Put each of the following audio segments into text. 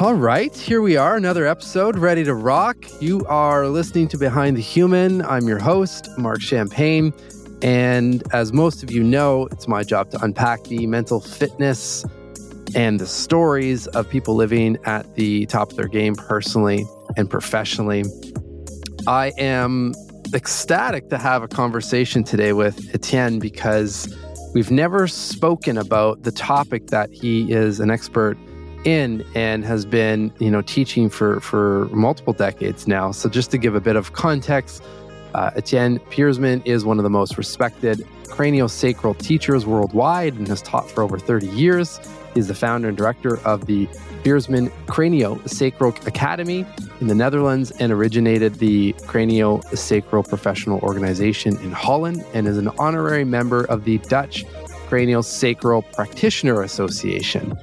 All right, here we are, another episode ready to rock. You are listening to Behind the Human. I'm your host, Marc Champagne. And as most of you know, it's my job to unpack the mental fitness and the stories of people living at the top of their game personally and professionally. I am ecstatic to have a conversation today with Etienne because we've never spoken about the topic that he is an expert in and has been, you know, teaching for for multiple decades now. So just to give a bit of context, uh, Etienne Peirsman is one of the most respected craniosacral teachers worldwide and has taught for over 30 years. He's the founder and director of the Peirsman Craniosacral Academy in the Netherlands and originated the Craniosacral Professional Organization in Holland and is an honorary member of the Dutch Craniosacral Practitioner Association.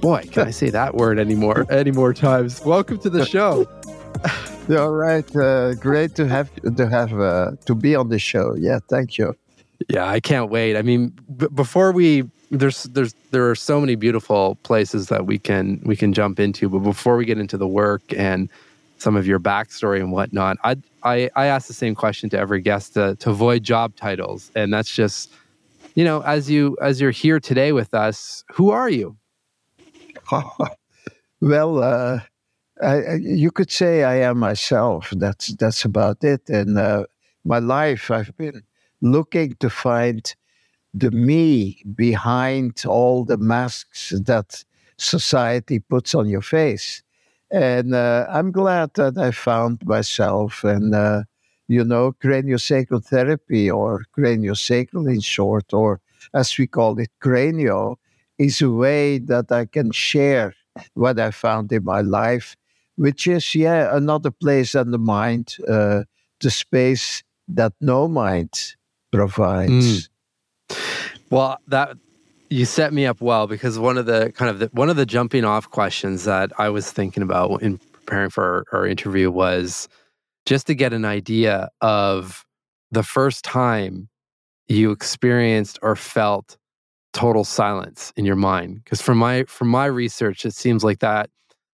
Boy, can I say that word anymore any more times? Welcome to the show. All right, uh, great to have to have uh, to be on the show. Yeah, thank you. Yeah, I can't wait. I mean, b- before we there's there's there are so many beautiful places that we can we can jump into, but before we get into the work and some of your backstory and whatnot, I I, I ask the same question to every guest to, to avoid job titles, and that's just you know as you as you're here today with us, who are you? well, uh, I, you could say I am myself. That's that's about it. And uh, my life, I've been looking to find the me behind all the masks that society puts on your face. And uh, I'm glad that I found myself. And uh, you know, craniosacral therapy or craniosacral in short, or as we call it, cranio, is a way that I can share what I found in my life, which is, yeah, another place than the mind, uh, the space that no mind provides. Mm. Well, that you set me up well because one of the kind of the, one of the jumping off questions that I was thinking about in preparing for our, our interview was just to get an idea of the first time you experienced or felt total silence in your mind because from my from my research it seems like that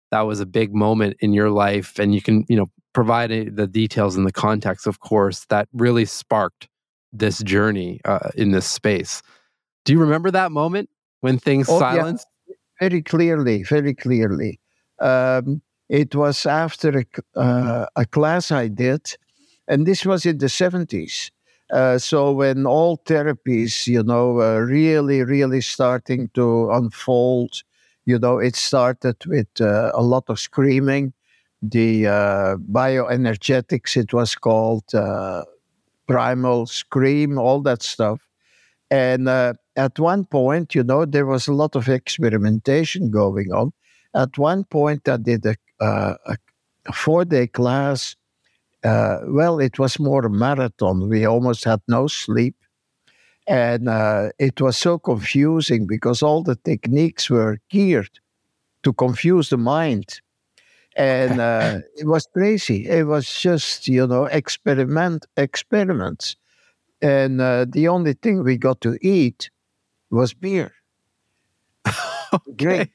that was a big moment in your life and you can you know provide the details and the context of course that really sparked this journey uh, in this space. Do you remember that moment when things oh, silenced? Yeah. very clearly very clearly. Um, it was after a, uh, a class i did and this was in the 70s uh, so when all therapies, you know, uh, really, really starting to unfold, you know, it started with uh, a lot of screaming. The uh, bioenergetics, it was called uh, primal scream, all that stuff. And at one point, you know, there was a lot of experimentation going on. At one point, I did a, a four day class uh, well, it was more a marathon. We almost had no sleep. And uh, it was so confusing because all the techniques were geared to confuse the mind. And uh, it was crazy. It was just, you know, experiment experiments. And uh, the only thing we got to eat was beer. Great.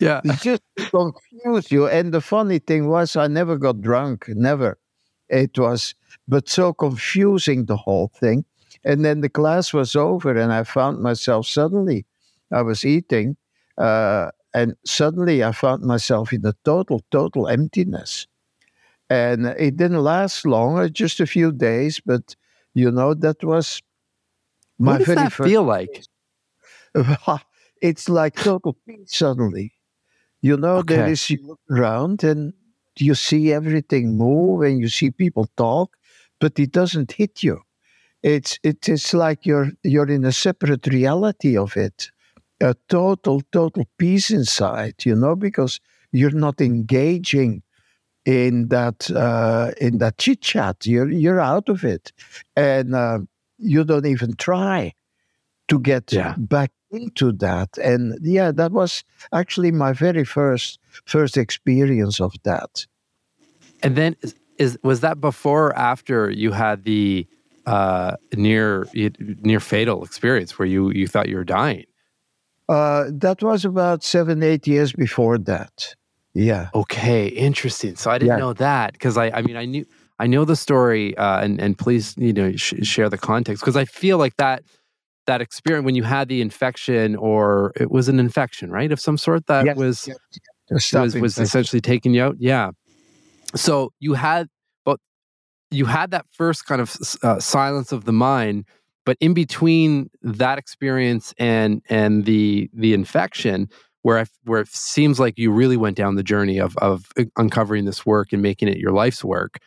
Yeah. It just confused you. And the funny thing was, I never got drunk, never. It was, but so confusing, the whole thing. And then the class was over, and I found myself suddenly, I was eating, uh, and suddenly I found myself in a total, total emptiness. And it didn't last long, uh, just a few days, but you know, that was my what does very that feel like? it's like total peace suddenly. You know, okay. there is you look around and you see everything move and you see people talk, but it doesn't hit you. It's it is like you're you're in a separate reality of it, a total total peace inside, you know, because you're not engaging in that uh, in that chit chat. You're you're out of it, and uh, you don't even try to get yeah. back into that. And yeah, that was actually my very first first experience of that. And then is, is was that before or after you had the uh, near near fatal experience where you you thought you were dying? Uh, that was about seven, eight years before that. Yeah. Okay, interesting. So I didn't yeah. know that because I, I mean, I knew, I know the story, uh, and and please, you know, sh- share the context because I feel like that that experience when you had the infection or it was an infection, right, of some sort that yes, was yes, was was essentially taking you out. Yeah. So you had, but you had that first kind of uh, silence of the mind but in between that experience and and the the infection where I, where it seems like you really went down the journey of of uncovering this work and making it your life's work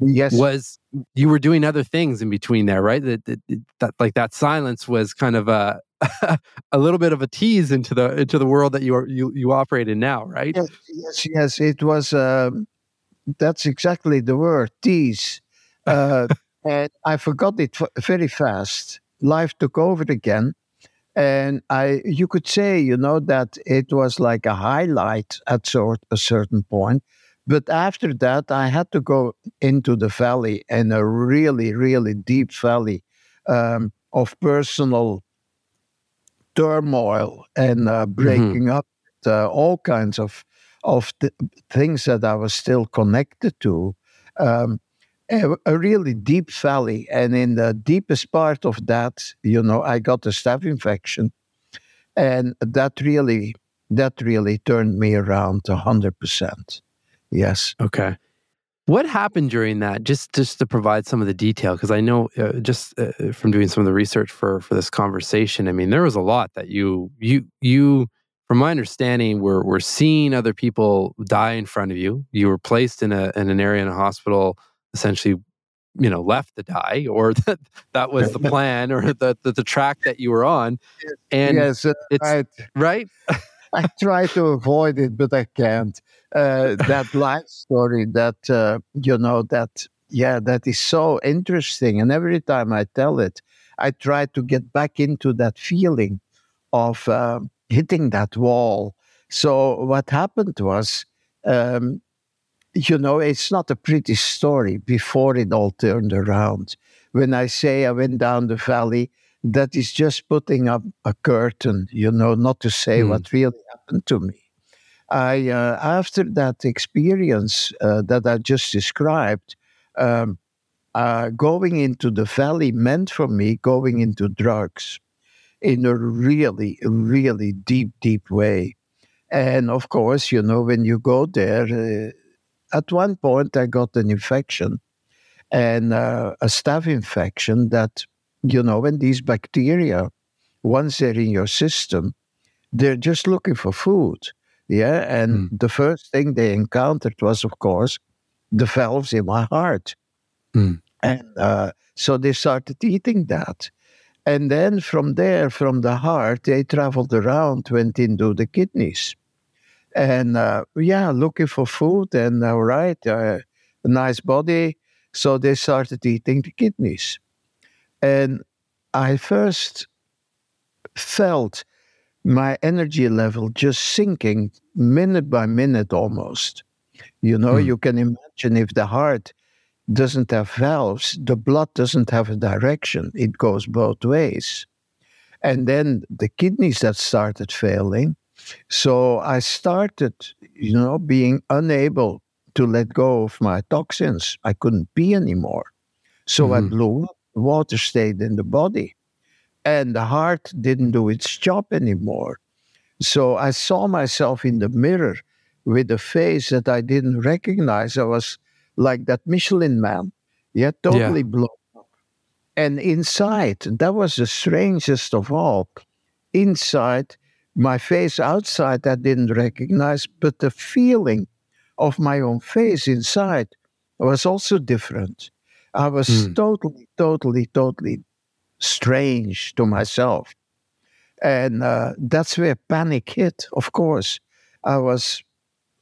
yes was you were doing other things in between there right that, that, that like that silence was kind of a a little bit of a tease into the into the world that you are you you operate in now right yes yes, yes it was um, that's exactly the word tease uh, and I forgot it very fast. Life took over again. And I, you could say, you know, that it was like a highlight at sort a certain point. But after that, I had to go into the valley in a really, really deep valley um, of personal turmoil and uh, mm-hmm. breaking mm-hmm. up uh, all kinds of of th- things that I was still connected to. Um, a, a, really deep valley. And in the deepest part of that, you know, I got a staph infection. And that really, that really turned me around 100%. Yes. Okay. What happened during that? Just just to provide some of the detail, because I know uh, just uh, from doing some of the research for for this conversation. I mean, there was a lot that you you you, from my understanding, were were seeing other people die in front of you. You were placed in a in an area in a hospital essentially you know left to die or that that was the plan or the, the, the track that you were on and yes uh, it's I, right i try to avoid it but i can't uh, that life story that uh, you know that yeah that is so interesting and every time i tell it i try to get back into that feeling of uh, hitting that wall so what happened was um, you know, it's not a pretty story before it all turned around. When I say I went down the valley, that is just putting up a curtain, you know, not to say mm. what really happened to me. I, uh, after that experience uh, that I just described, um, uh, going into the valley meant for me going into drugs in a really, really deep, deep way. And of course, you know, when you go there, uh, at one point, I got an infection and uh, a staph infection that, you know, when these bacteria, once they're in your system, they're just looking for food. Yeah. And mm. the first thing they encountered was, of course, the valves in my heart. Mm. And uh, so they started eating that. And then from there, from the heart, they traveled around, went into the kidneys and uh, yeah, looking for food and all right, uh, a nice body. So they started eating the kidneys. And I first felt my energy level just sinking minute by minute almost. You know, mm. you can imagine if the heart doesn't have valves, the blood doesn't have a direction, it goes both ways. And then the kidneys that started failing, so I started, you know, being unable to let go of my toxins. I couldn't pee anymore. So mm-hmm. I blew up. Water stayed in the body. And the heart didn't do its job anymore. So I saw myself in the mirror with a face that I didn't recognize. I was like that Michelin man, yet totally yeah. blown up. And inside, that was the strangest of all. Inside, my face outside I didn't recognize, but the feeling of my own face inside was also different. I was mm. totally, totally, totally strange to myself. And uh, that's where panic hit, of course. I was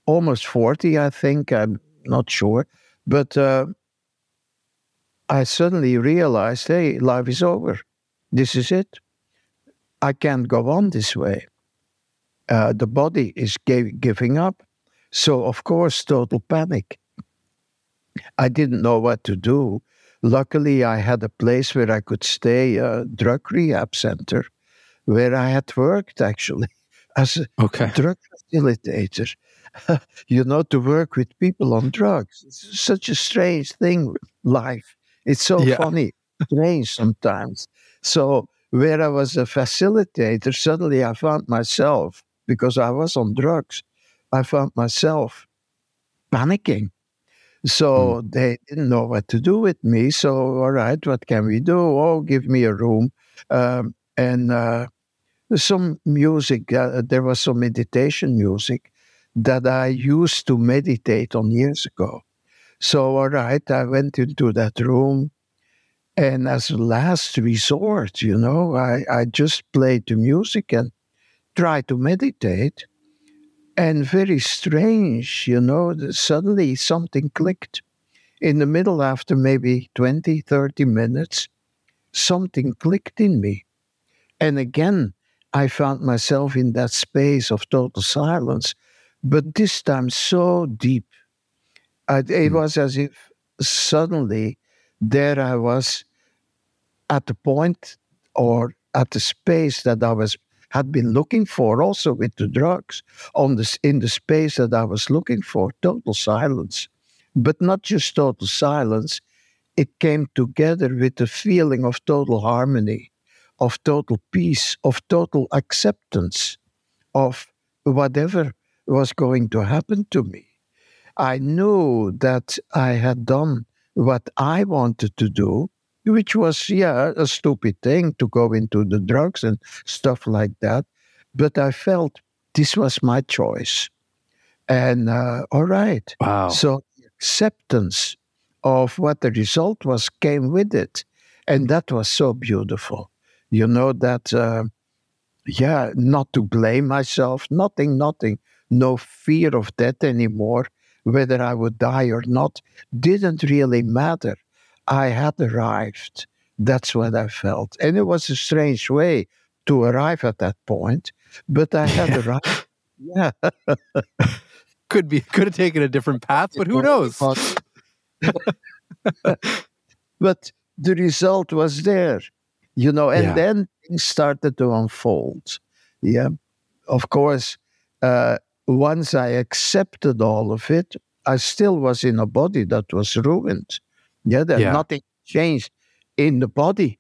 almost 40, I think, I'm not sure. But uh, I suddenly realized hey, life is over. This is it. I can't go on this way uh, the body is giving up. So, of course, total panic. I didn't know what to do. Luckily, I had a place where I could stay, a drug rehab center. where I had worked actually as a Okay. drug facilitator. you know, to work with people on drugs. It's such a strange thing, life. It's so Yeah. funny, strange sometimes. So, where I was a facilitator, suddenly I found myself, because I was on drugs, I found myself panicking. So they didn't know what to do with me. So, all right, what can we do? Oh, give me a room. Um, and uh, some music, uh, there was some meditation music that I used to meditate on years ago. So, all right, I went into that room. And as a last resort, you know, I, I just played the music and tried to meditate. And very strange, you know, that suddenly something clicked. In the middle, after maybe 20, 30 minutes, something clicked in me. And again, I found myself in that space of total silence, but this time so deep. I, it Mm. was as if suddenly there I was at the point or at the space that I was had been looking for also with the drugs on this in the space that I was looking for total silence. But not just total silence it came together with the feeling of total harmony of total peace of total acceptance of whatever was going to happen to me. I knew that I had done what I wanted to do, which was, yeah, a stupid thing to go into the drugs and stuff like that. But I felt this was my choice. And uh, all right. Wow. So acceptance of what the result was came with it. And that was so beautiful. You know, that, uh, yeah, not to blame myself, nothing, nothing, no fear of death anymore, whether I would die or not, didn't really matter. I had arrived. That's what I felt. And it was a strange way to arrive at that point, but I had arrived. Yeah. Could be could have taken a different path, but who knows? but the result was there, you know, and Yeah. then things started to unfold. Yeah. Of course, uh, once I accepted all of it, I still was in a body that was ruined. Yeah, that Yeah. nothing changed in the body.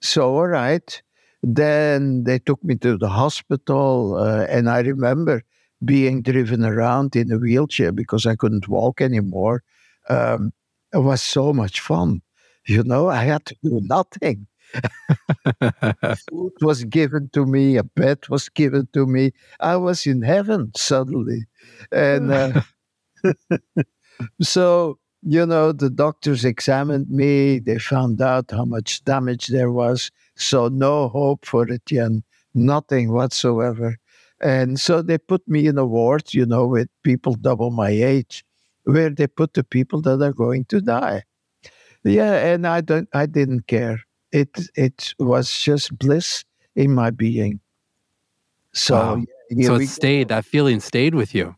So, all right. Then they took me to the hospital, uh, and I remember being driven around in a wheelchair because I couldn't walk anymore. Um, it was so much fun. You know, I had to do nothing. Food was given to me, a bed was given to me. I was in heaven suddenly. And uh, so, you know, the doctors examined me. They found out how much damage there was. So, no hope for it, Etienne, nothing whatsoever. And so they put me in a ward, you know, with people double my age, where they put the people that are going to die. Yeah, and I don't, I didn't care. It, it was just bliss in my being. So, Wow. yeah, so it go. stayed. That feeling stayed with you.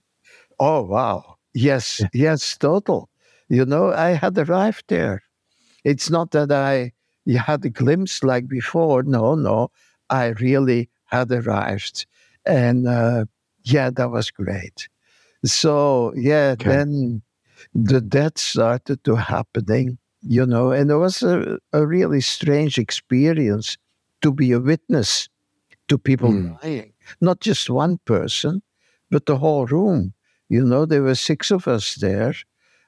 Oh, wow. Yes, yes, total. You know, I had arrived there. It's not that I had a glimpse like before. No, no. I really had arrived. And uh, yeah, that was great. So, yeah, Okay. then the death started to happening, you know, and it was a, a really strange experience to be a witness to people Mm. dying. Not just one person, but the whole room. You know, there were six of us there.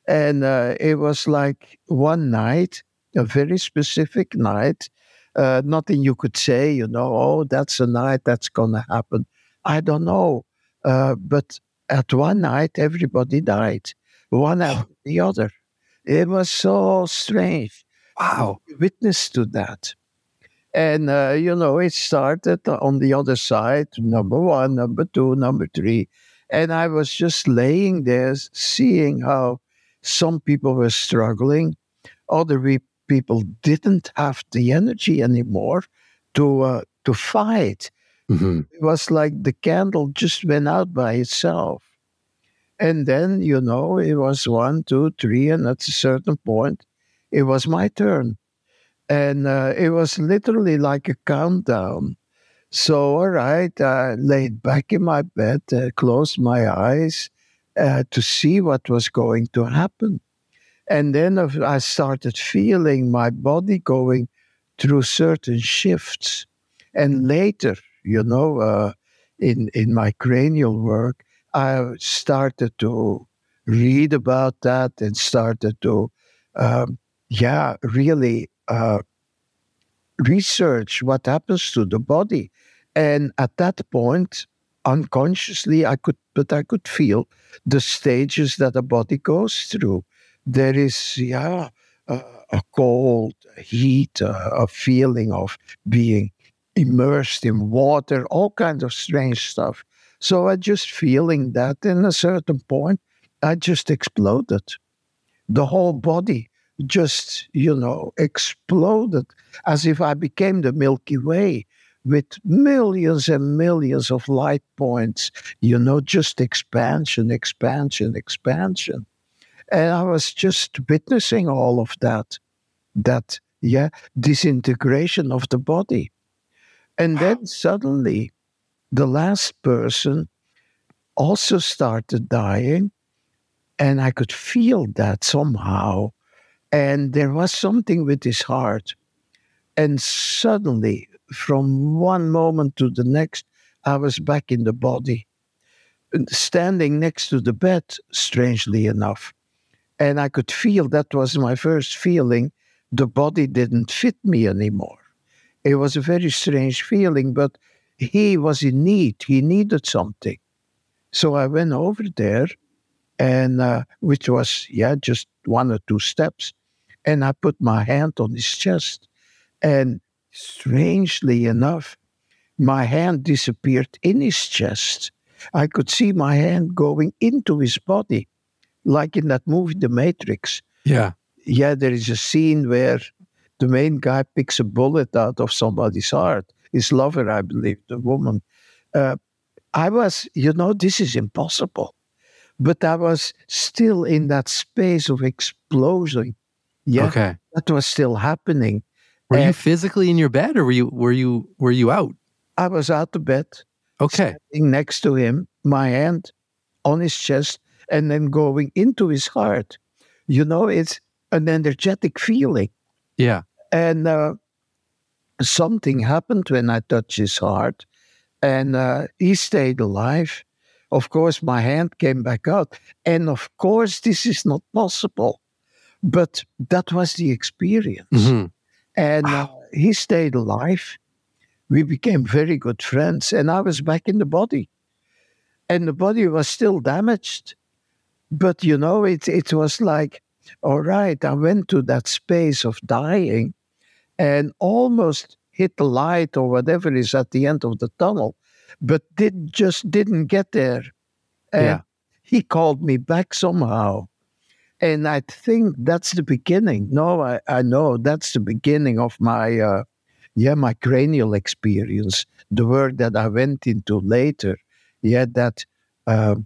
And uh, it was like one night, a very specific night. Uh, nothing you could say, you know, oh, that's a night that's going to happen. I don't know. Uh, but at one night, everybody died, one after the other. It was so strange. Wow. Witness to that. And, uh, you know, it started on the other side, number one, number two, number three. And I was just laying there, seeing how some people were struggling, other people didn't have the energy anymore to uh, to fight. Mhm. It was like the candle just went out by itself. And then, you know, it was one, two, three, and at a certain point, it was my turn. And uh, it was literally like a countdown. So, all right, I laid back in my bed, uh, closed my eyes uh, to see what was going to happen. And then I started feeling my body going through certain shifts. And later, you know, uh, in, in my cranial work, I started to read about that and started to, um, yeah, really uh, research what happens to the body. And at that point, unconsciously, I could, but I could feel the stages that a body goes through. There is, yeah, a, cold, a heat, a feeling of being immersed in water, all kinds of strange stuff. So I just feeling that in a certain point, I just exploded. The whole body just, you know, exploded as if I became the Milky Way with millions and millions of light points, you know, just expansion, expansion, expansion. And I was just witnessing all of that, that, yeah, disintegration of the body. And then suddenly, the last person also started dying, and I could feel that somehow. And there was something with his heart. And suddenly, from one moment to the next, I was back in the body, standing next to the bed, strangely enough. And I could feel that was my first feeling. The body didn't fit me anymore. It was a very strange feeling, but he was in need. He needed something. So I went over there, and uh, which was, yeah, just one or two steps. And I put my hand on his chest. And strangely enough, my hand disappeared in his chest. I could see my hand going into his body, like in that movie, The Matrix. Yeah. Yeah, there is a scene where the main guy picks a bullet out of somebody's heart, his lover, I believe, the woman. Uh, I was, you know, this is impossible. But I was still in that space of explosion. Yeah. Okay. That was still happening. Were and you physically in your bed or were you were you were you out? I was out of bed. Okay. next to him, my hand on his chest, and then going into his heart. You know, it's an energetic feeling. Yeah. And uh, something happened when I touched his heart, and uh, he stayed alive. Of course, my hand came back out. And of course, this is not possible. But that was the experience. Mm-hmm. And uh, he stayed alive. We became very good friends, and I was back in the body. And the body was still damaged. But you know, it, it was like, all right, I went to that space of dying and almost hit the light or whatever is at the end of the tunnel, but did just didn't get there. And yeah. he called me back somehow. And I think that's the beginning. No, I, I know that's the beginning of my uh, yeah, my cranial experience, the work that I went into later. Yeah, that uh,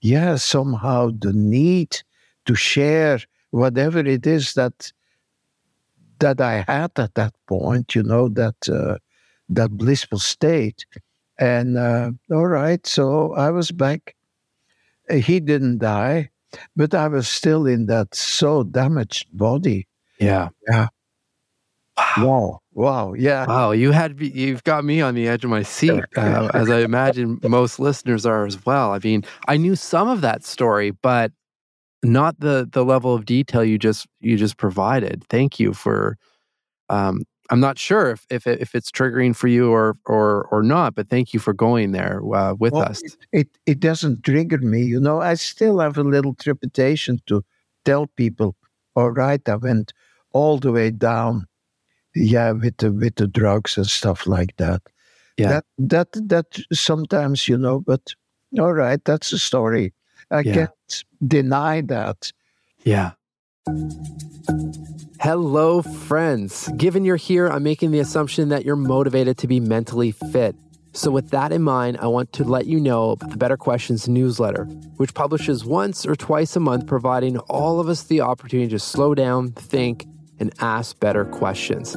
yeah, somehow the need to share whatever it is that that I had at that point, you know, that uh, that blissful state. And uh, all right, so I was back. He didn't die, but I was still in that so damaged body. Yeah, yeah. Wow. Wow. Yeah. Wow. You had you've got me on the edge of my seat, uh, as I imagine most listeners are as well. I mean, I knew some of that story, but not the the level of detail you just you just provided. Thank you for. Um, I'm not sure if if if it's triggering for you or or or not, but thank you for going there uh, with well, us. It, it, it doesn't trigger me, you know. I still have a little trepidation to tell people. All right, I went all the way down, yeah, with the with the drugs and stuff like that. Yeah, that that that sometimes you know, but all right, that's a story. I yeah. can't deny that. Yeah. Hello, friends. Given you're here, I'm making the assumption that you're motivated to be mentally fit. So, with that in mind, I want to let you know about the Better Questions newsletter, which publishes once or twice a month, providing all of us the opportunity to slow down, think, and ask better questions.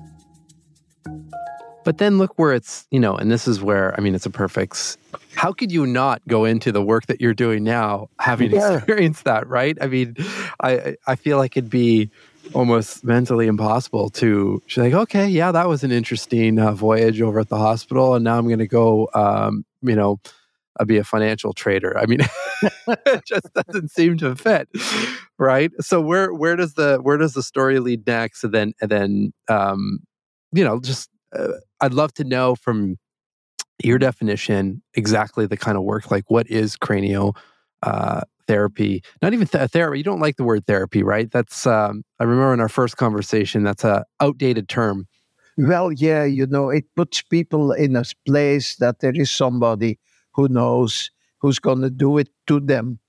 But then look where it's, you know, and this is where, I mean, it's a perfect. How could you not go into the work that you're doing now, having yeah. experienced that, right? I mean, I I feel like it'd be almost mentally impossible to. She's like, okay, yeah, that was an interesting uh, voyage over at the hospital, and now I'm going to go, um, you know, uh, be a financial trader. I mean, it just doesn't seem to fit, right? So where where does the where does the story lead next? And then and then um, you know, just uh, I'd love to know from your definition exactly the kind of work. Like, what is cranio uh, therapy? Not even th- therapy. You don't like the word therapy, right? That's um, I remember in our first conversation. That's a outdated term. Well, yeah, you know, it puts people in a place that there is somebody who knows who's going to do it to them.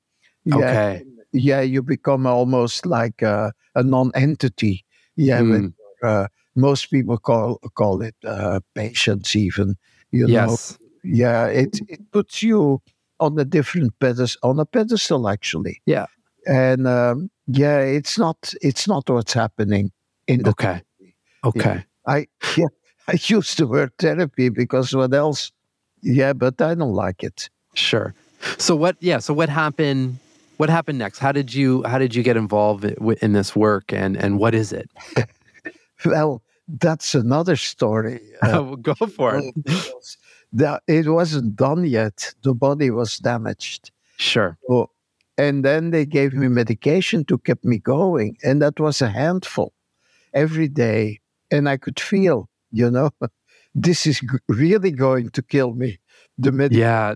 Yeah, okay. Yeah, you become almost like a, a non-entity. Yeah, mm. uh, most people call call it uh, patients even you yes. know yeah it it puts you on a different pedestal on a pedestal actually. Yeah. And um, yeah it's not it's not what's happening in the okay. therapy. okay. Yeah, i yeah i use the word therapy because what else? Yeah but i don't like it. Sure. So what yeah so what happened what happened next? How did you how did you get involved in this work and and what is it well, that's another story. Uh, go for it. That it wasn't done yet. The body was damaged. Sure. So, and then they gave me medication to keep me going, and that was a handful every day. And I could feel, you know, this is really going to kill me. The med- yeah,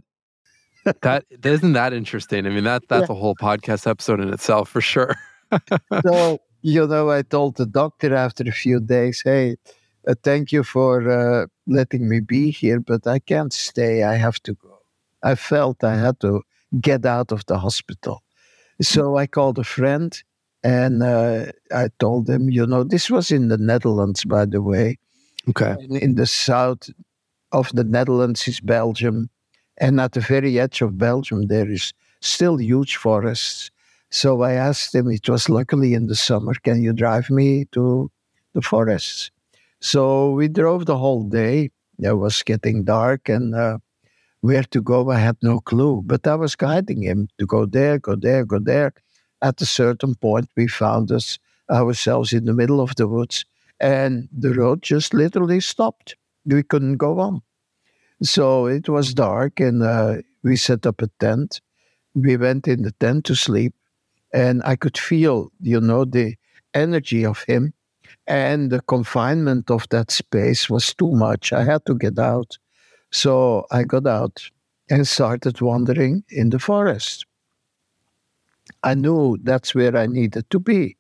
that isn't that interesting. I mean, that that's yeah. a whole podcast episode in itself for sure. so you know, I told the doctor after a few days, hey, uh, thank you for uh, letting me be here, but I can't stay. I have to go. I felt I had to get out of the hospital. So I called a friend and uh, I told him, you know, this was in the Netherlands, by the way. Okay. in the south of the Netherlands is Belgium. And at the very edge of Belgium, there is still huge forests. So I asked him, it was luckily in the summer, can you drive me to the forests? So we drove the whole day. It was getting dark and uh, where to go, I had no clue. But I was guiding him to go there, go there, go there. At a certain point, we found us ourselves in the middle of the woods and the road just literally stopped. We couldn't go on. So it was dark and uh, we set up a tent. We went in the tent to sleep and I could feel, you know, the energy of him. And the confinement of that space was too much. I had to get out. So I got out and started wandering in the forest. I knew that's where I needed to be.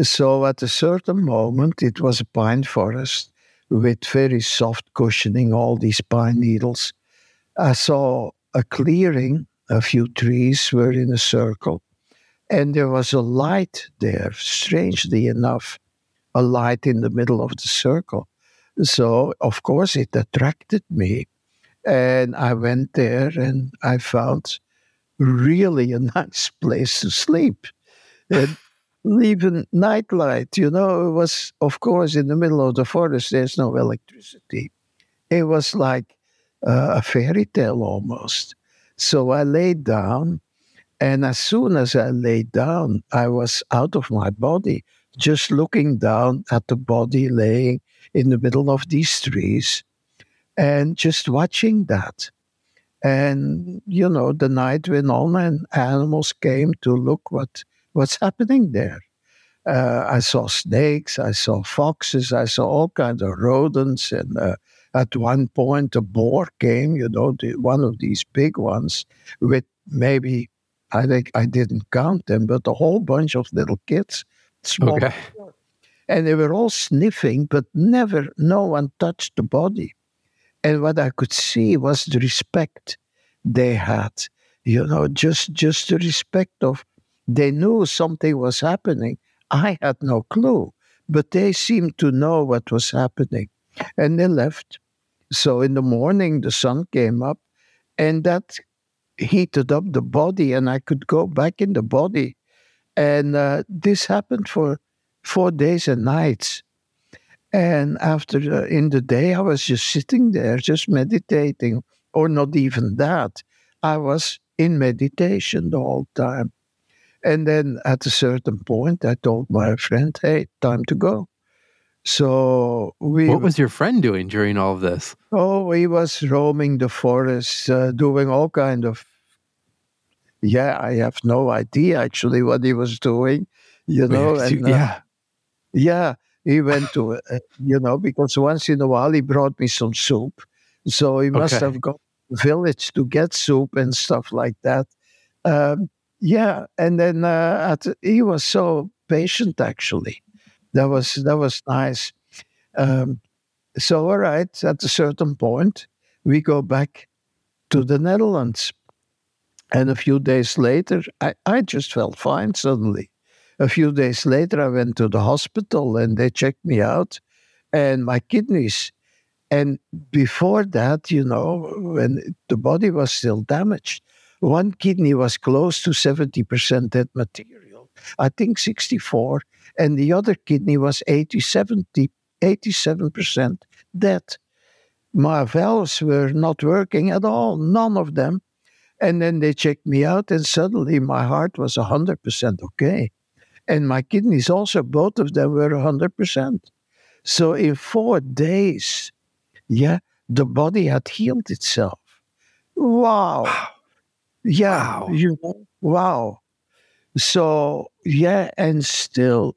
So at a certain moment, it was a pine forest with very soft cushioning, all these pine needles. I saw a clearing, a few trees were in a circle, and there was a light there, strangely enough, a light in the middle of the circle. So, of course, it attracted me. And I went there and I found really a nice place to sleep. And even nightlight, you know, it was, of course, in the middle of the forest, there's no electricity. It was like uh, a fairy tale almost. So I laid down and as soon as I laid down, I was out of my body, just looking down at the body laying in the middle of these trees and just watching that. And, you know, the night went on and animals came to look what what's happening there. Uh, I saw snakes, I saw foxes, I saw all kinds of rodents. And uh, at one point, a boar came, you know, the, one of these big ones with maybe I think I didn't count them, but a whole bunch of little kids, small, okay. and they were all sniffing, but never, no one touched the body. And what I could see was the respect they had. You know, just just the respect of they knew something was happening. I had no clue, but they seemed to know what was happening. And they left. So in the morning, the sun came up, and that heated up the body, and I could go back in the body. And uh, this happened for four days and nights. And after the, in the day, I was just sitting there, just meditating, or not even that. I was in meditation the whole time. And then at a certain point, I told my friend, "Hey, time to go." So we. What was your friend doing during all of this? Oh, he was roaming the forest, uh, doing all kind of. Yeah, I have no idea actually what he was doing. You know, and, uh, yeah, yeah, he went to, uh, you know, because once in a while he brought me some soup, so he must Okay. have gone to the village to get soup and stuff like that. Um, yeah, and then uh, at, he was so patient actually. That was that was nice. Um, so all right, at a certain point, we go back to the Netherlands, and a few days later, I, I just felt fine suddenly. A few days later, I went to the hospital and they checked me out, and my kidneys. And before that, you know, when the body was still damaged, one kidney was close to 70% dead material, I think 64, and the other kidney was 80, 70, 87% dead. My valves were not working at all, none of them. And then they checked me out, and suddenly my heart was 100% okay. And my kidneys also, both of them were 100%. So in four days, yeah, the body had healed itself. Wow. Yeah, Wow. you know, wow. So yeah, and still,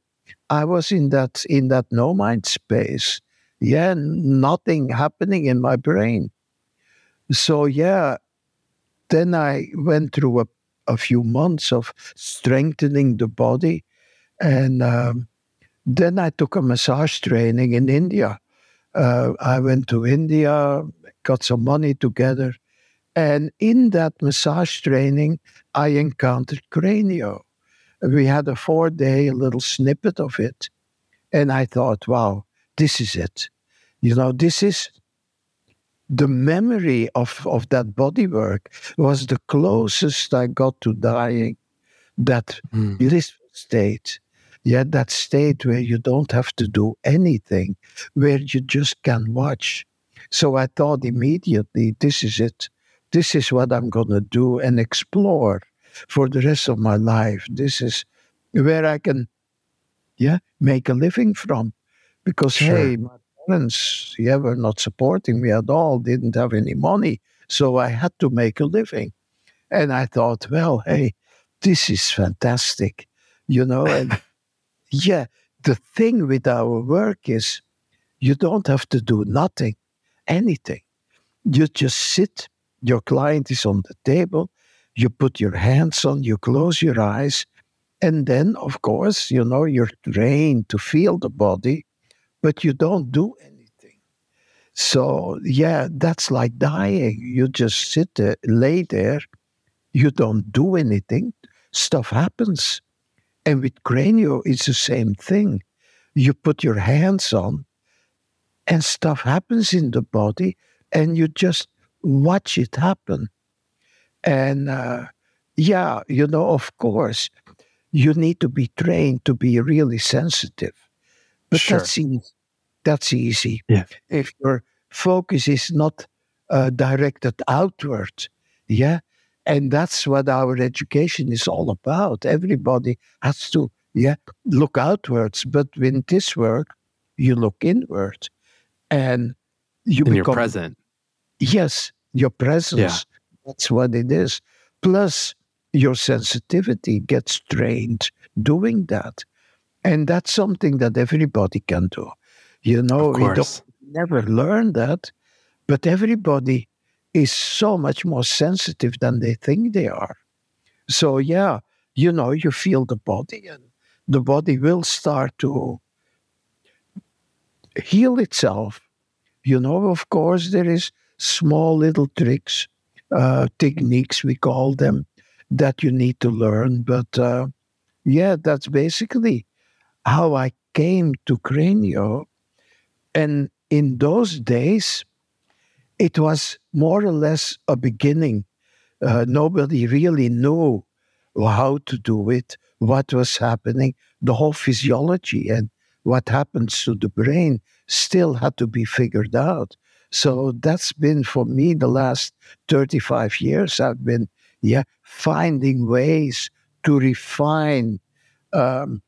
I was in that in that no mind space. Yeah, nothing happening in my brain. So yeah, then I went through a, a few months of strengthening the body, and um, then I took a massage training in India. Uh, I went to India, got some money together, and in that massage training, I encountered Cranio. We had a four day little snippet of it. And I thought, wow, this is it. You know, this is the memory of, of that body work was the closest I got to dying. That Mm. blissful state. Yeah, that state where you don't have to do anything, where you just can watch. So I thought immediately, this is it. This is what I'm going to do and explore for the rest of my life. This is where I can, yeah, make a living from. Because, Sure. hey, my parents, yeah, were not supporting me at all, didn't have any money. So I had to make a living. And I thought, well, hey, this is fantastic, you know. And yeah, the thing with our work is you don't have to do nothing, anything. You just sit, your client is on the table, you put your hands on, you close your eyes, and then, of course, you know, you're trained to feel the body, but you don't do anything. So, yeah, that's like dying. You just sit there, lay there, you don't do anything, stuff happens. And with cranio, it's the same thing. You put your hands on, and stuff happens in the body, and you just watch it happen. And uh, yeah, you know, of course, you need to be trained to be really sensitive. But Sure. that's easy. That's easy. Yeah. If your focus is not uh, directed outward, yeah, and that's what our education is all about. Everybody has to, yeah, look outwards. But in this work, you look inward, and you your become present. Yes, your presence. That's what it is. Plus, your sensitivity gets trained doing that. And that's something that everybody can do. You know, we don't never learn that, but everybody is so much more sensitive than they think they are. So, yeah, you know, you feel the body, and the body will start to heal itself. you know, of course, there is small little tricks, uh, techniques, we call them, that you need to learn. But uh, yeah, that's basically how I came to Cranio. And in those days, it was more or less a beginning. Uh, nobody really knew how to do it, what was happening, the whole physiology and what happens to the brain still had to be figured out. So that's been for me the last 35 years. I've been, yeah, finding ways to refine um,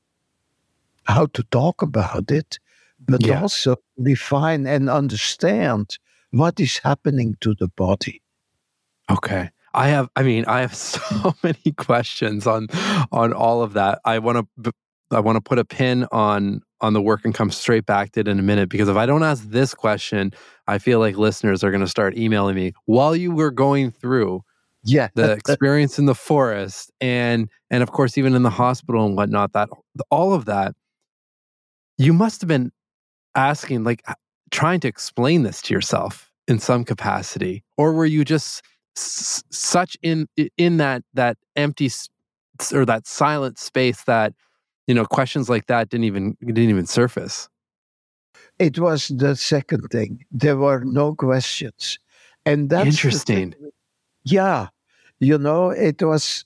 how to talk about it, but yeah. also refine and understand what is happening to the body. Okay. I have I mean I have so many questions on on all of that. I want to I want to put a pin on on the work and come straight back to it in a minute because if I don't ask this question, I feel like listeners are going to start emailing me while you were going through yeah. the experience in the forest and and of course even in the hospital and whatnot that all of that. You must have been asking like trying to explain this to yourself in some capacity or were you just s- such in in that that empty or that silent space that you know questions like that didn't even didn't even surface it was the second thing. There were no questions. And that's interesting. yeah you know it was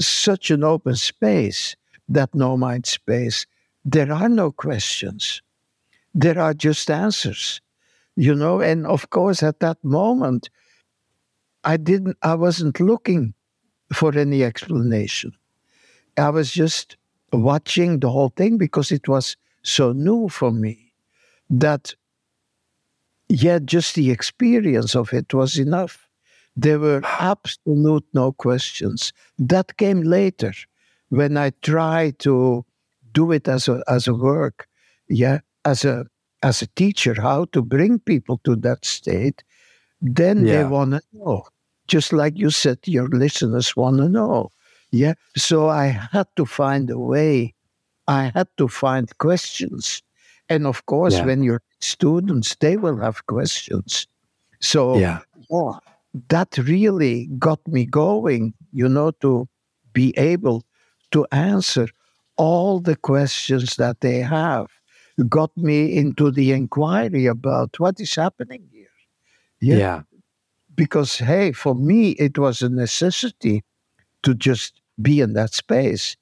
such an open space that no mind space. There are no questions. There are just answers you know and of course at that moment i didn't i wasn't looking for any explanation. I was just watching the whole thing because it was so new for me that yeah just the experience of it was enough there were absolute no questions that came later when i tried to do it as a as a work yeah as a as a teacher how to bring people to that state then yeah. they want to know just like you said your listeners want to know yeah. So I had to find a way. I had to find questions. And of course, yeah. when you're students, they will have questions. So yeah. that really got me going, you know, to be able to answer all the questions that they have. Got me into the inquiry about what is happening here. Yeah. yeah. Because, hey, for me, it was a necessity to just be in that space.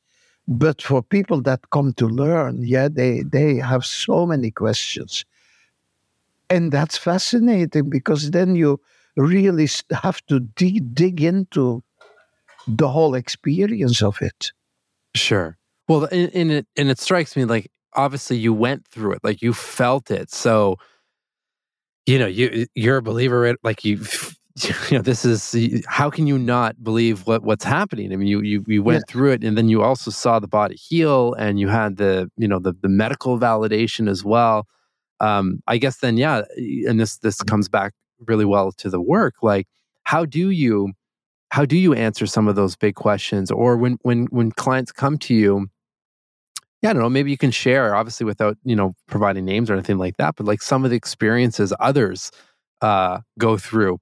But for people that come to learn, yeah, they, they have so many questions. And that's fascinating because then you really have to de- dig into the whole experience of it. Sure. Well, and, it and it strikes me like obviously you went through it, like you felt it. So, you know, you you're a believer. In like you you know this is how can you not believe what what's happening i mean you you, you went yeah. through it and then you also saw the body heal and you had the you know the, the medical validation as well um i guess then yeah and this this comes back really well to the work like how do you how do you answer some of those big questions or when when when clients come to you yeah, I don't know. Maybe you can share, obviously, without you know providing names or anything like that. But like some of the experiences others uh, go through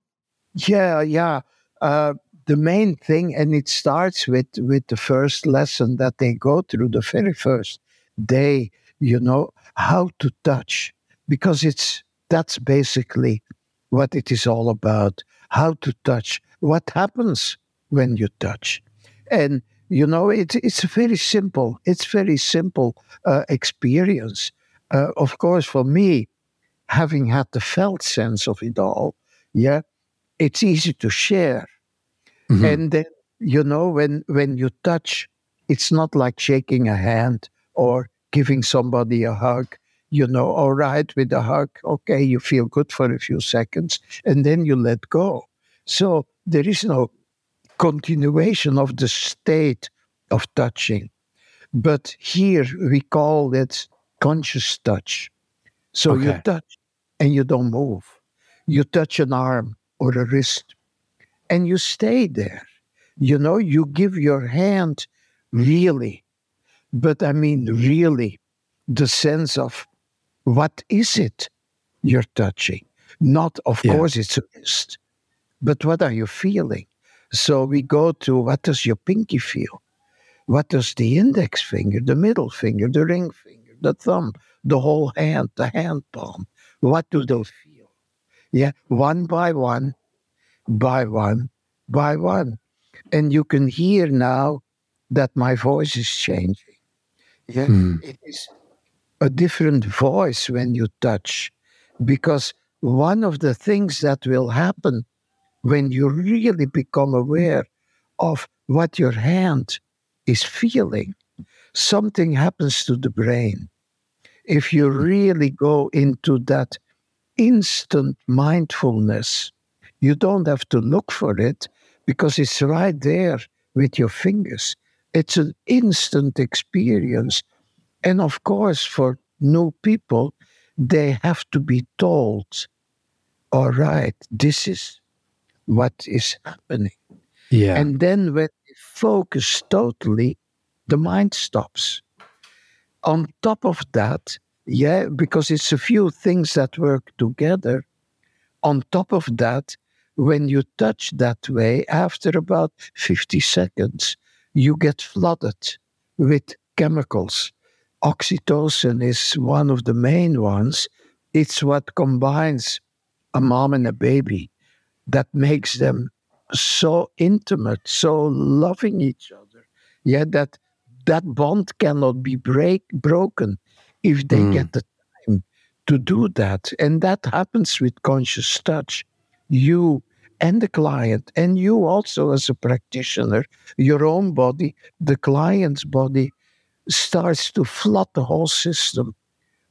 yeah, yeah. Uh, the main thing, and it starts with with the first lesson that they go through, the very first day. You know how to touch, because it's that's basically what it is all about. How to touch. What happens when you touch, and you know it, it's very simple. It's very simple uh, experience. Uh, of course, for me, having had the felt sense of it all, yeah, it's easy to share. Mm-hmm. And then, you know, when, when you touch, it's not like shaking a hand or giving somebody a hug. You know, all right, with a hug, okay, you feel good for a few seconds, and then you let go. So there is no continuation of the state of touching. But here we call it conscious touch. So okay. you touch and you don't move. You touch an arm or a wrist. And you stay there. You know, you give your hand really, but I mean, really, the sense of what is it you're touching? Not, of Yeah. course, it's a wrist, but what are you feeling? So we go to what does your pinky feel? What does the index finger, the middle finger, the ring finger, the thumb, the whole hand, the hand palm? What do those feel? Yeah, one by one, by one, by one. And you can hear now that my voice is changing. Yeah, Hmm. it is a different voice when you touch because one of the things that will happen when you really become aware of what your hand is feeling, something happens to the brain. If you really go into that instant mindfulness, you don't have to look for it because it's right there with your fingers. It's an instant experience. And of course, for new people, they have to be told, all right, this is what is happening. Yeah. And then when they focus totally, the mind stops. On top of that, yeah, because it's a few things that work together. On top of that, when you touch that way, after about 50 seconds, you get flooded with chemicals. Oxytocin is one of the main ones. It's what combines a mom and a baby that makes them so intimate, so loving each other. Yeah, that that bond cannot be break broken if they Mm. get the time to do that. And that happens with conscious touch. You and the client, and you also as a practitioner, your own body, the client's body starts to flood the whole system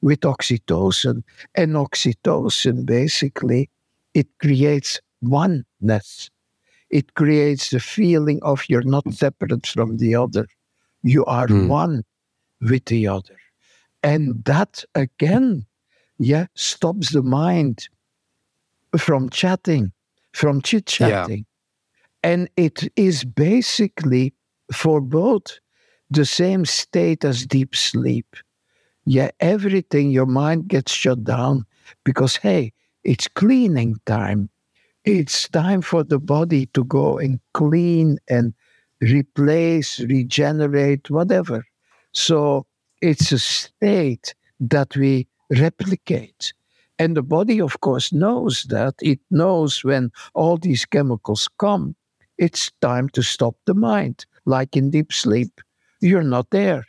with oxytocin. And oxytocin basically it creates oneness. It creates the feeling of you're not separate from the other. You are Hmm. one with the other. And that again, yeah, stops the mind from chatting, from chit chatting. And it is basically for both the same state as deep sleep. Yeah, everything, your mind gets shut down because, hey, it's cleaning time. It's time for the body to go and clean and replace, regenerate, whatever. So it's a state that we replicate. And the body, of course, knows that. It knows when all these chemicals come, it's time to stop the mind. Like in deep sleep, you're not there.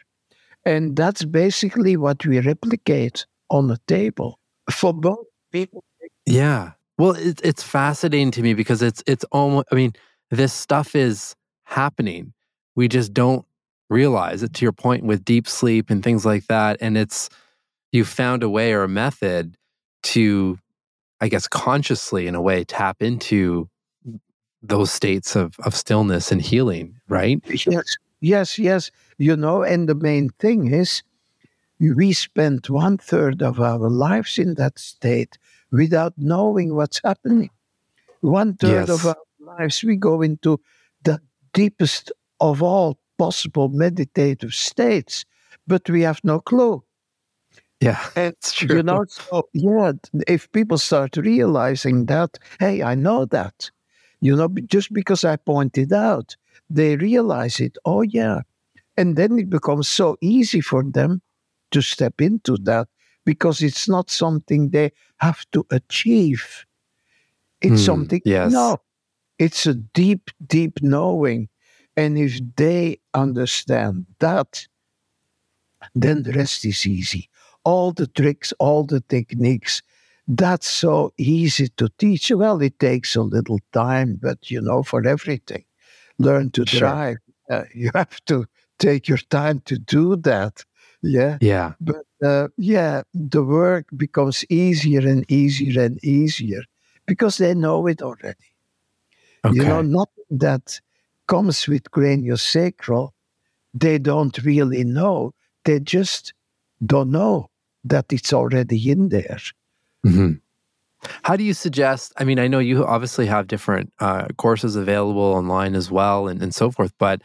And that's basically what we replicate on a table for both people. Yeah. Well, it, it's fascinating to me because it's it's almost. I mean, this stuff is happening. We just don't realize it. To your point with deep sleep and things like that, and it's you found a way or a method to, I guess, consciously in a way tap into those states of of stillness and healing. Right. Yes, yes, yes. You know, and the main thing is we spend one third of our lives in that state without knowing what's happening. One third of our lives we go into the deepest of all possible meditative states, but we have no clue. Yeah. And It's true. you know, so yeah, if people start realizing that, hey, I know that, you know, just because I pointed out, they realize it. Oh, yeah. And then it becomes so easy for them to step into that because it's not something they have to achieve. It's Hmm, something, yes. no, it's a deep, deep knowing. And if they understand that, then the rest is easy. All the tricks, all the techniques, that's so easy to teach. Well, it takes a little time, but you know, for everything, learn to Sure. drive. Uh, you have to take your time to do that. Yeah. Yeah. But uh, yeah, the work becomes easier and easier and easier because they know it already. Okay. You know, not that comes with craniosacral, they don't really know. They just don't know that it's already in there. hmm How do you suggest? I mean, I know you obviously have different uh, courses available online as well, and, and so forth. But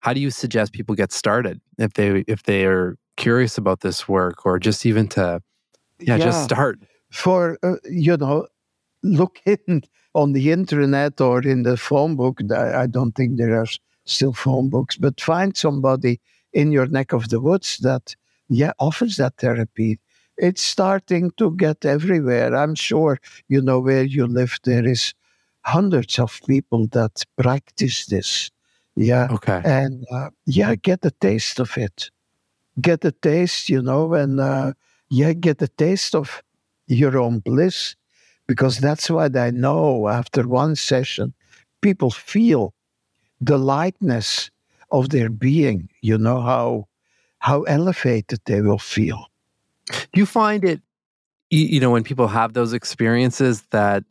how do you suggest people get started if they if they are curious about this work, or just even to yeah, just start? for uh, you know look in on the internet or in the phone book. I don't think there are still phone books, but find somebody in your neck of the woods that, yeah, offers that therapy. It's starting to get everywhere. I'm sure, you know, where you live, there is hundreds of people that practice this. Yeah. Okay. And uh, yeah, get a taste of it. Get a taste, you know, and uh, yeah, get a taste of your own bliss because that's what I know after one session. People feel the lightness of their being, you know, how how elevated they will feel. Do you find it you know when people have those experiences that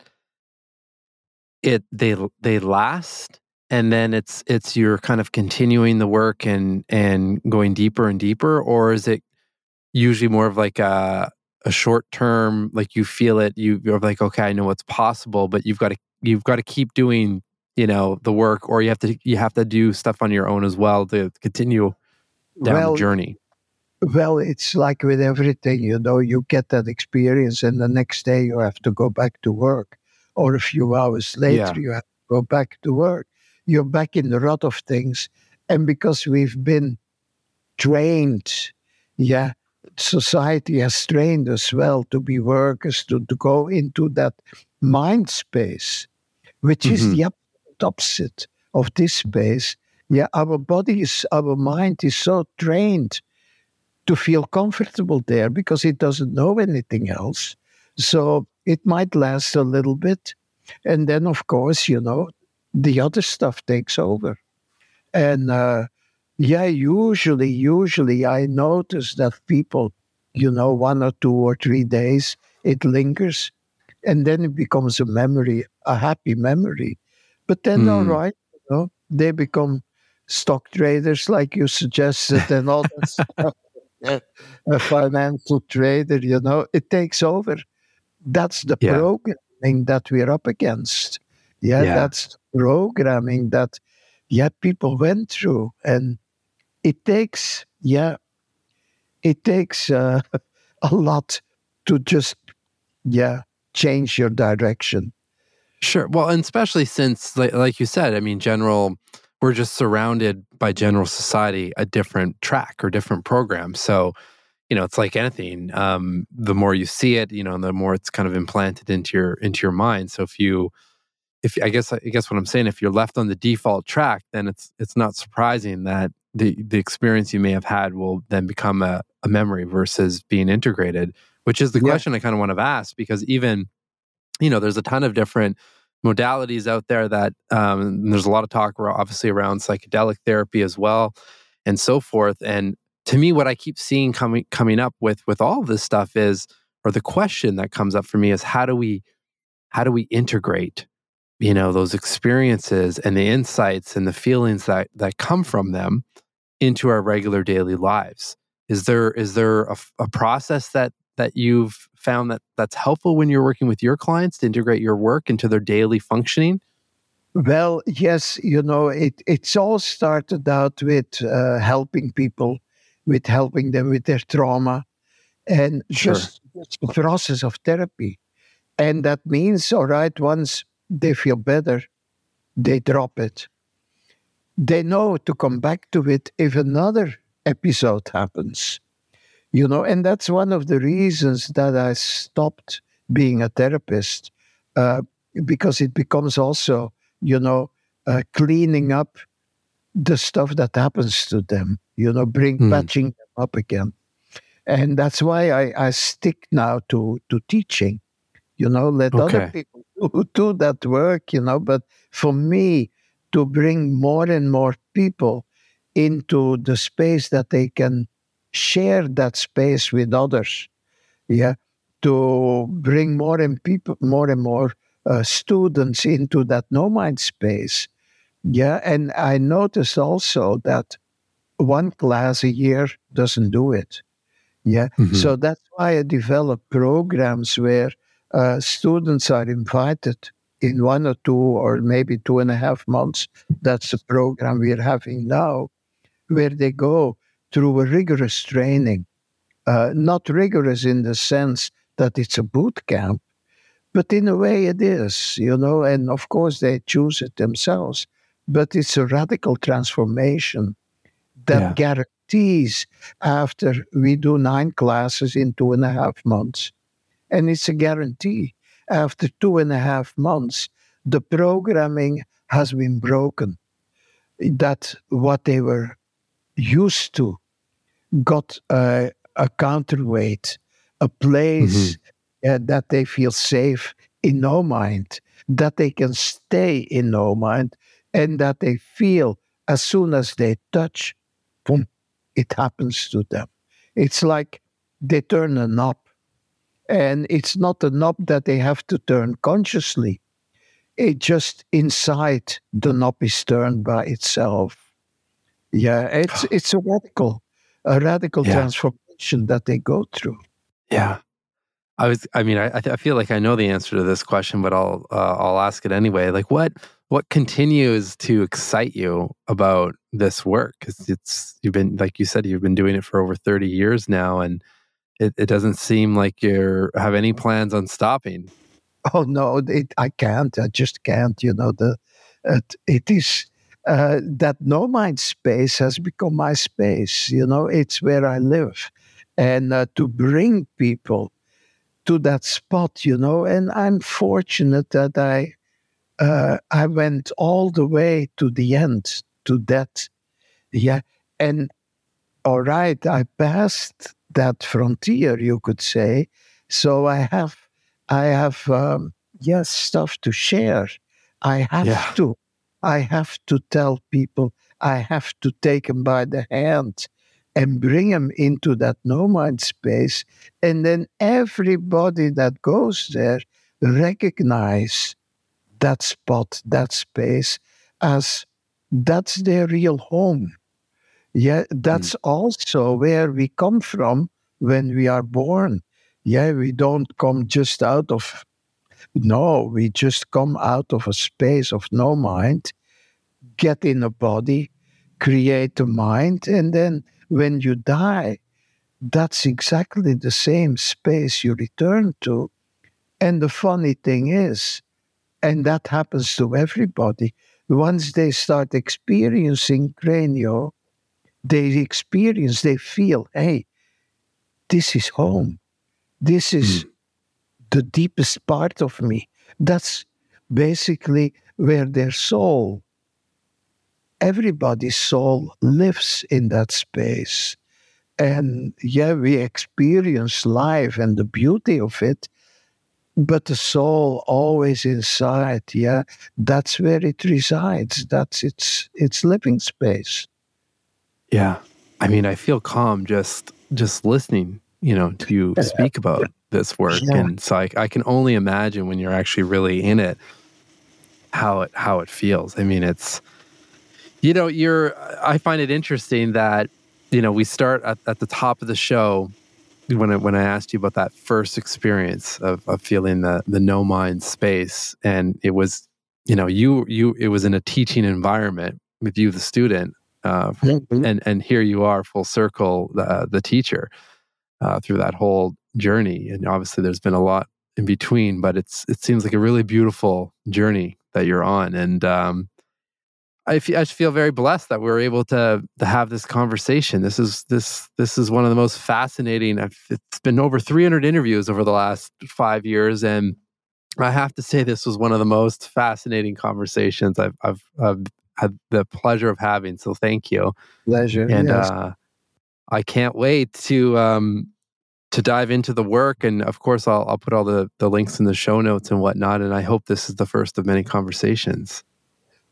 it they they last and then it's it's you're kind of continuing the work and and going deeper and deeper or is it usually more of like a a short term like you feel it you, you're like okay i know what's possible but you've got to you've got to keep doing you know the work or you have to you have to do stuff on your own as well to continue down well, the journey well it's like with everything you know you get that experience and the next day you have to go back to work or a few hours later yeah. you have to go back to work you're back in the rut of things and because we've been trained yeah society has trained us well to be workers, to, to go into that mind space, which mm-hmm. is the opposite of this space. Yeah, our body is, our mind is so trained to feel comfortable there because it doesn't know anything else. So it might last a little bit. And then, of course, you know, the other stuff takes over. And uh, yeah, usually, usually I notice that people, you know, one or two or three days, it lingers and then it becomes a memory, a happy memory. But then, mm. all right, you know, they become stock traders, like you suggested, and all that stuff. a financial trader, you know, it takes over. That's the yeah. programming that we're up against. Yeah, yeah, that's programming that, yeah, people went through. And it takes, yeah, it takes uh, a lot to just, yeah, change your direction. Sure. Well, and especially since, like, like you said, I mean, general, we're just surrounded by general society a different track or different program. So, you know, it's like anything. Um, the more you see it, you know, the more it's kind of implanted into your into your mind. So if you if I guess I guess what I'm saying, if you're left on the default track, then it's it's not surprising that the the experience you may have had will then become a, a memory versus being integrated. Which is the yeah. question I kind of want to ask because even you know there's a ton of different modalities out there that um, there's a lot of talk obviously around psychedelic therapy as well and so forth and to me what i keep seeing coming coming up with with all of this stuff is or the question that comes up for me is how do we how do we integrate you know those experiences and the insights and the feelings that that come from them into our regular daily lives is there is there a, a process that that you've found that that's helpful when you're working with your clients to integrate your work into their daily functioning well yes you know it it's all started out with uh, helping people with helping them with their trauma and sure. just, just the process of therapy and that means all right once they feel better, they drop it. They know to come back to it if another episode happens. You know, and that's one of the reasons that I stopped being a therapist uh, because it becomes also, you know, uh, cleaning up the stuff that happens to them, you know, bring mm. patching them up again. And that's why I, I stick now to, to teaching, you know, let okay. other people do that work, you know. But for me, to bring more and more people into the space that they can share that space with others, yeah, to bring more and people, more and more uh, students into that no mind space, yeah. And I noticed also that one class a year doesn't do it. Yeah. Mm-hmm. So that's why I developed programs where uh, students are invited in one or two or maybe two and a half months. That's the program we're having now, where they go through a rigorous training. Uh, not rigorous in the sense that it's a boot camp, But in a way, it is, you know, and of course they choose it themselves. But it's a radical transformation that yeah. guarantees after we do nine classes in two and a half months. And it's a guarantee. After two and a half months, the programming has been broken. That what they were used to got a, a counterweight, a place mm-hmm. uh, that they feel safe in no mind, that they can stay in no mind, and that they feel as soon as they touch, boom, it happens to them. It's like they turn a knob. And it's not a knob that they have to turn consciously. It just inside the knob is turned by itself. Yeah, it's it's a radical, a radical yeah. transformation that they go through. Yeah, I was. I mean, I I feel like I know the answer to this question, but I'll uh, I'll ask it anyway. Like, what what continues to excite you about this work? Because it's you've been like you said, you've been doing it for over thirty years now, and it, it doesn't seem like you have any plans on stopping. Oh no, it, I can't. I just can't. You know, the it, it is uh, that no mind space has become my space. You know, it's where I live, and uh, to bring people to that spot, you know, and I'm fortunate that I uh, I went all the way to the end to that, yeah, and all right, I passed that frontier, you could say. So I have, I have, um, yes, stuff to share. I have yeah. to I have to tell people, I have to take them by the hand and bring them into that no mind space. And then everybody that goes there recognize that spot, that space as that's their real home. Yeah, that's mm. also where we come from when we are born. Yeah, we don't come just out of no, we just come out of a space of no mind, get in a body, create a mind, and then when you die, that's exactly the same space you return to. And the funny thing is, and that happens to everybody, once they start experiencing cranio, they experience, they feel, hey, this is home. This is mm the deepest part of me. That's basically where their soul, everybody's soul lives in that space. And yeah, we experience life and the beauty of it, but the soul always inside, yeah, that's where it resides. That's its its living space. Yeah. I mean, I feel calm just just listening, you know, to you speak about this work yeah. and so I, I can only imagine when you're actually really in it how it how it feels. I mean it's you know you're i find it interesting that you know we start at, at the top of the show when I, when I asked you about that first experience of, of feeling the the no mind space. And it was you know you you it was in a teaching environment with you the student uh, mm-hmm. and and here you are full circle the, the teacher uh, through that whole journey. And obviously, there's been a lot in between, but it's it seems like a really beautiful journey that you're on. And um, I, f- I feel very blessed that we are able to to have this conversation. This is this this is one of the most fascinating. I've, it's been over 300 interviews over the last five years, and I have to say this was one of the most fascinating conversations I've I've, I've had the pleasure of having. So thank you. Pleasure. And yes. uh, I can't wait to um, to dive into the work. And of course, I'll, I'll put all the, the links in the show notes and whatnot. And I hope this is the first of many conversations.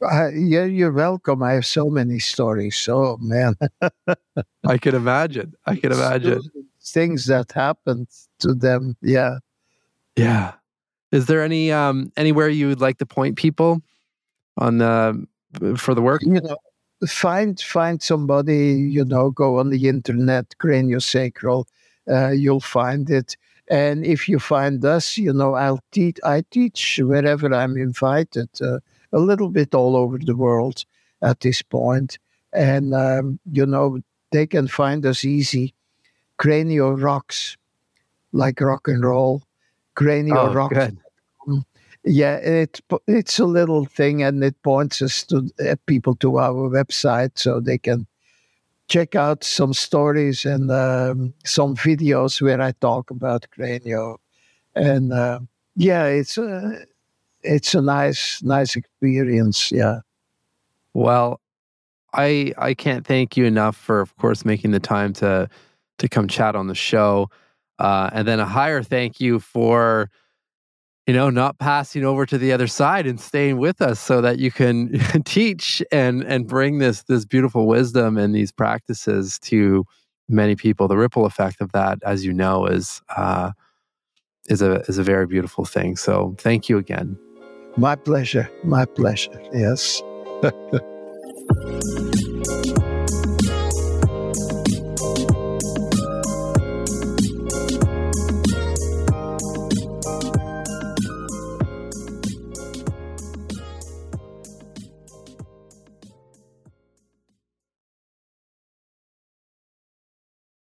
Uh, yeah, you're welcome. I have so many stories. So, man. I can imagine. I can imagine. Things that happened to them. Yeah. Yeah. Is there any um anywhere you would like to point people on the for the work? You know, find find somebody, you know, go on the internet, craniosacral uh, you'll find it. And if you find us, you know, I'll teach. I teach wherever I'm invited, uh, a little bit all over the world at this point. And um, you know, they can find us easy. Cranio rocks, like rock and roll. Cranio oh, rocks. Yeah, it it's a little thing, and it points us to uh, people to our website so they can check out some stories and um, some videos where I talk about Cranio, and uh, yeah, it's a it's a nice nice experience. Yeah. Well, I I can't thank you enough for, of course, making the time to to come chat on the show, uh, and then a higher thank you for you know not passing over to the other side and staying with us so that you can teach and and bring this this beautiful wisdom and these practices to many people. The ripple effect of that, as you know, is uh, is a is a very beautiful thing. So thank you again. My pleasure. My pleasure. Yes.